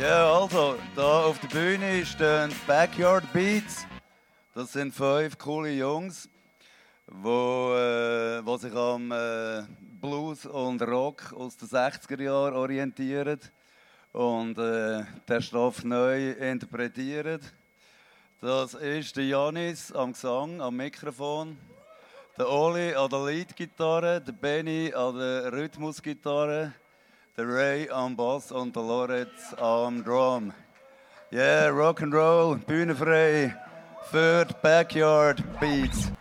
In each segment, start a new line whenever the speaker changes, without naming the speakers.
Ja, also, da auf der Bühne stehen Backyard Beats. Das sind fünf coole Jungs, wo, äh, wo sich am äh, Blues und Rock aus den 60er Jahren orientieren und äh, den Stoff neu interpretieren. Das ist der Janis am Gesang, am Mikrofon, der Oli an der Leadgitarre, der Benny an der Rhythmusgitarre, der Ray am Bass und der Lorenz am Drum. Yeah, Rock'n'Roll, Bühne frei die Backyard Beats.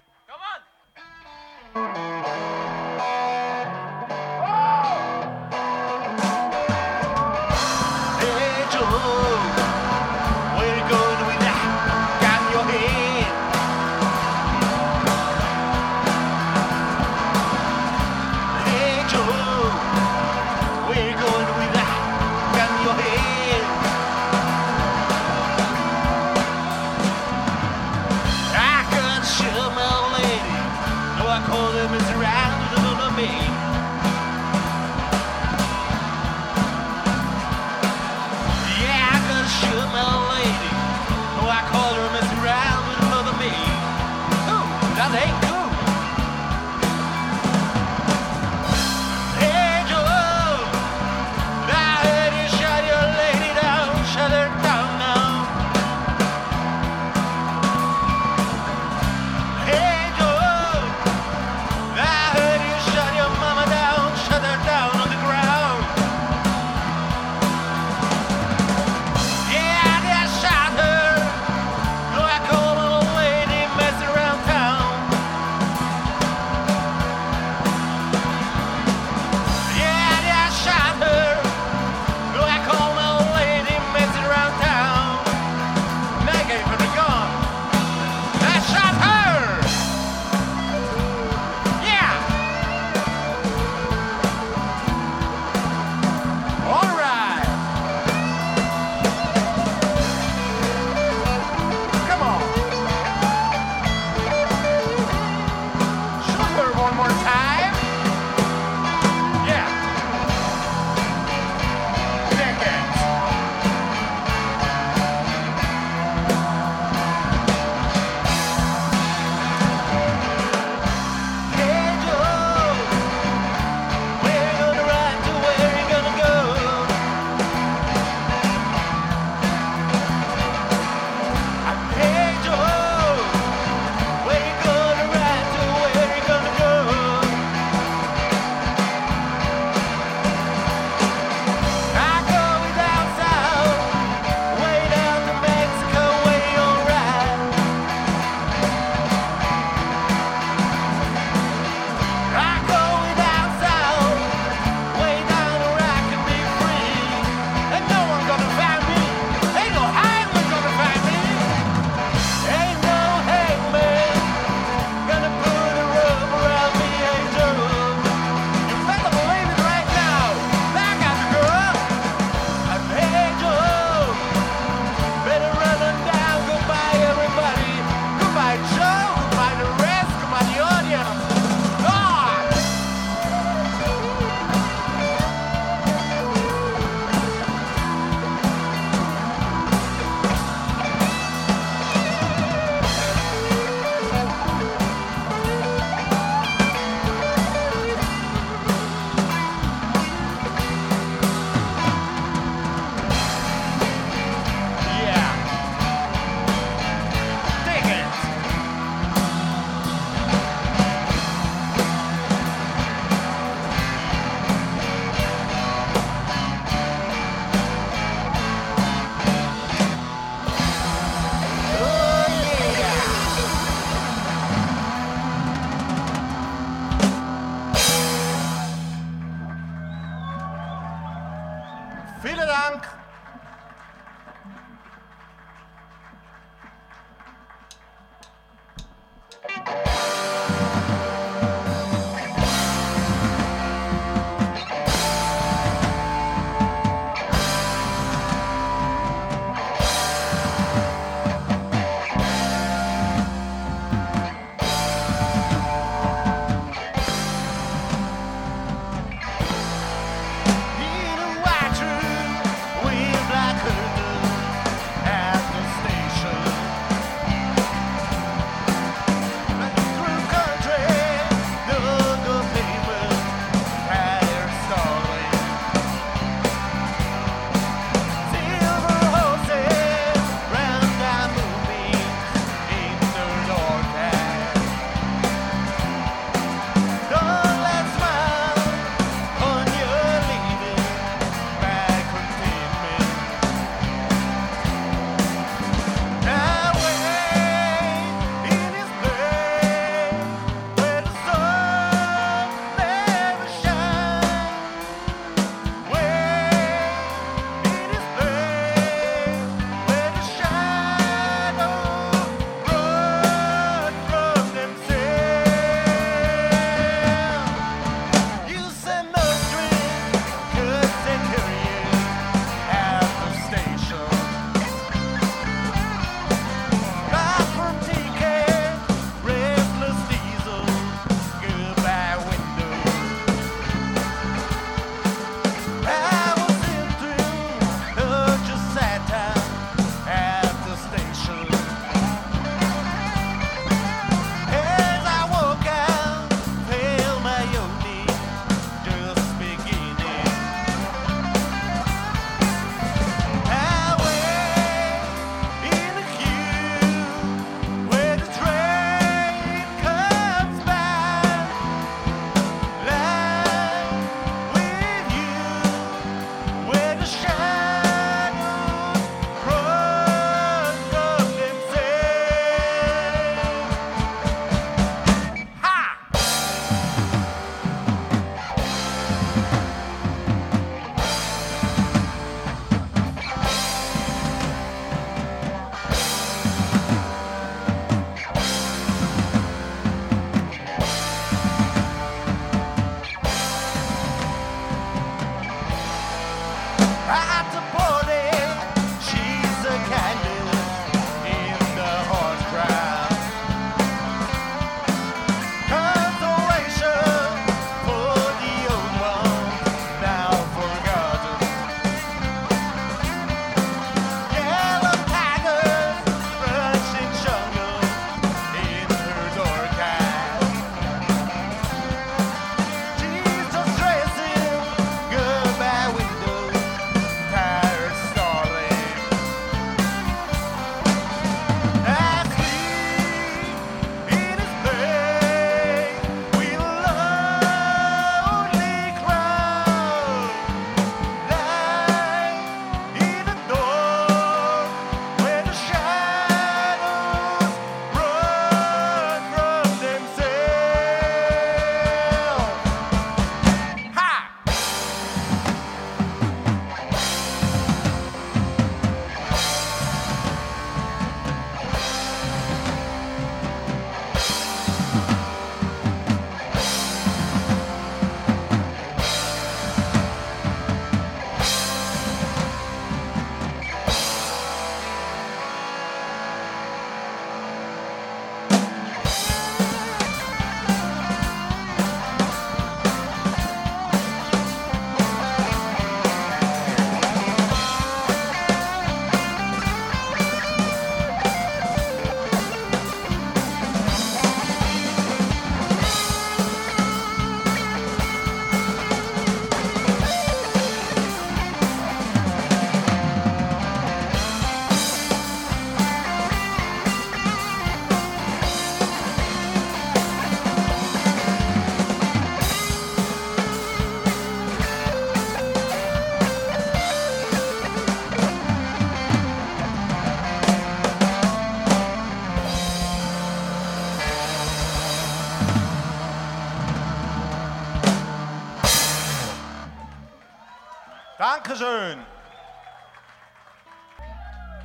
Dankeschön.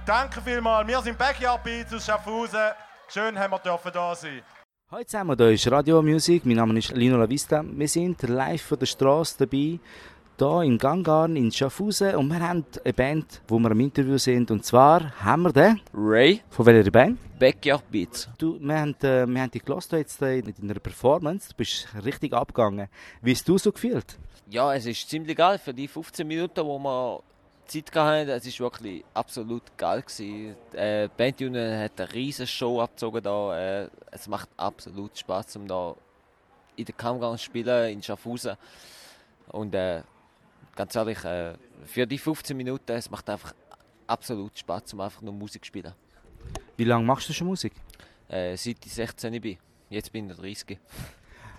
Danke vielmals. Wir sind Backyard Beats aus Schaffhausen. Schön, haben wir dürfen da sein.
Hallo zusammen, hier ist Radio Music. Mein Name ist Lino La Vista. Wir sind live von der Straße dabei, hier in Gangarn in Schaffhausen. Und wir haben eine Band, wo wir im Interview sind. Und zwar haben wir den.
Ray,
Von welcher Band?
Backyard Beats.
Du, wir, haben, äh, wir haben dich gehört jetzt äh, in deiner Performance. Du bist richtig abgegangen. Wie hast du so gefühlt?
Ja, es ist ziemlich geil für die 15 Minuten, wo wir Zeit hatten. Es ist wirklich absolut geil gewesen. Äh, die Band Union hat eine riesige Show abgezogen da. Äh, es macht absolut Spaß, um da in der Kammgang zu spielen in Schaffhausen. Und äh, ganz ehrlich, äh, für die 15 Minuten, es macht einfach absolut Spaß, um einfach nur Musik zu spielen.
Wie lange machst du schon Musik?
Äh, seit ich 16 bin. Jetzt bin ich 30.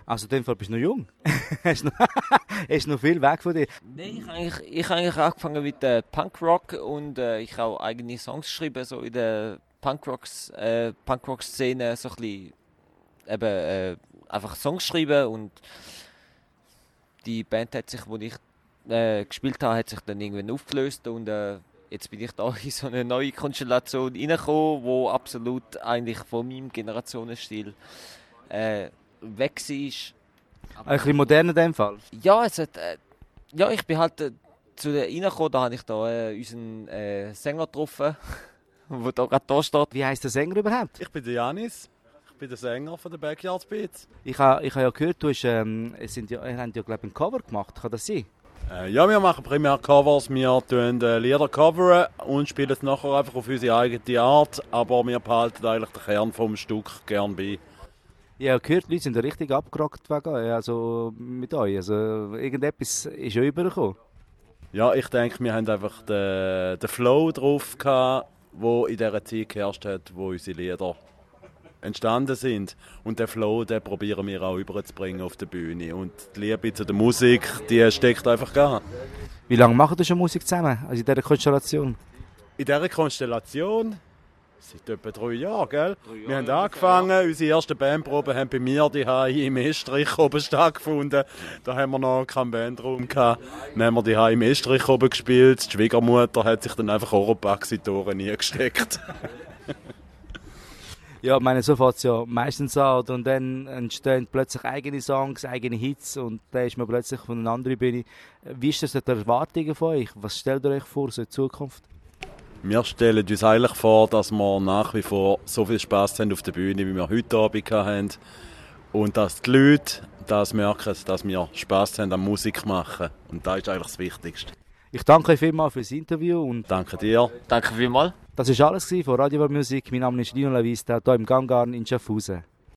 Also in dem Fall bist du noch jung. hast, noch, hast noch viel weg von dir.
Nein, ich habe eigentlich, ich eigentlich angefangen mit äh, Punkrock und äh, ich habe eigene Songs geschrieben, so in der Punkrocks, äh, Punkrock-Szene, so ein bisschen eben, äh, einfach Songs schreiben und die Band hat sich, wo ich äh, gespielt habe, hat sich dann irgendwann aufgelöst und äh, jetzt bin ich da in so eine neue Konstellation reingekommen, wo absolut eigentlich von meinem Generationenstil äh, weg war.
Ein bisschen moderner in dem Fall.
Ja, es hat, äh, ja, ich bin halt äh, zu der reingekommen, da habe ich da äh, unseren äh, Sänger getroffen, der da gerade da steht.
Wie heißt der Sänger überhaupt?
Ich bin der Janis. Ich bin der Sänger von den Backyard Beats.
Ich habe ich ha ja gehört, du hast, ähm, es sind ja, ihr habt ja glaube ein Cover gemacht. Kann das sein?
Äh, ja, wir machen primär Covers. Wir tun äh, Lieder coveren und spielen es nachher einfach auf unsere eigene Art. Aber wir behalten eigentlich den Kern vom Stück gern bei.
Habe gehört, die Leute sind ja richtig abgerockt wegen also mit euch. Also irgendetwas ist ja übergekommen.
Ja, ich denke, wir haben einfach den, den Flow drauf gehabt, wo in dieser Zeit geherrscht hat, wo unsere Lieder entstanden sind. Und den Flow, den probieren wir auch überzubringen auf der Bühne. Und die Liebe zu der Musik, die steckt einfach gar.
Wie lange macht ihr schon Musik zusammen, also in dieser Konstellation?
In dieser Konstellation seit etwa drei Jahren, gell? wir haben angefangen, unsere ersten Bandproben haben bei mir die im Estrich oben stattgefunden. Da haben wir noch keinen Bandraum gehabt. Dann haben wir die im Estrich oben gespielt. Die Schwiegermutter hat sich dann einfach Oropax in die Ohren gesteckt.
Ja, meine, so fängt es ja meistens an. Und dann entstehen plötzlich eigene Songs, eigene Hits und dann ist man plötzlich von einer anderen Bühne. Wie ist das die Erwartungen von euch? Was stellt ihr euch vor so in Zukunft?
Wir stellen uns eigentlich vor, dass wir nach wie vor so viel Spaß haben auf der Bühne, wie wir heute Abend haben. Und dass die Leute das merken, dass wir Spaß haben am Musik machen. Und das ist eigentlich das Wichtigste.
Ich danke euch vielmals für das Interview und
Danke dir.
Danke vielmals.
das war alles von Radio Music. Mein Name ist Lino La Vista, hier im Gangarn in Schaffhausen.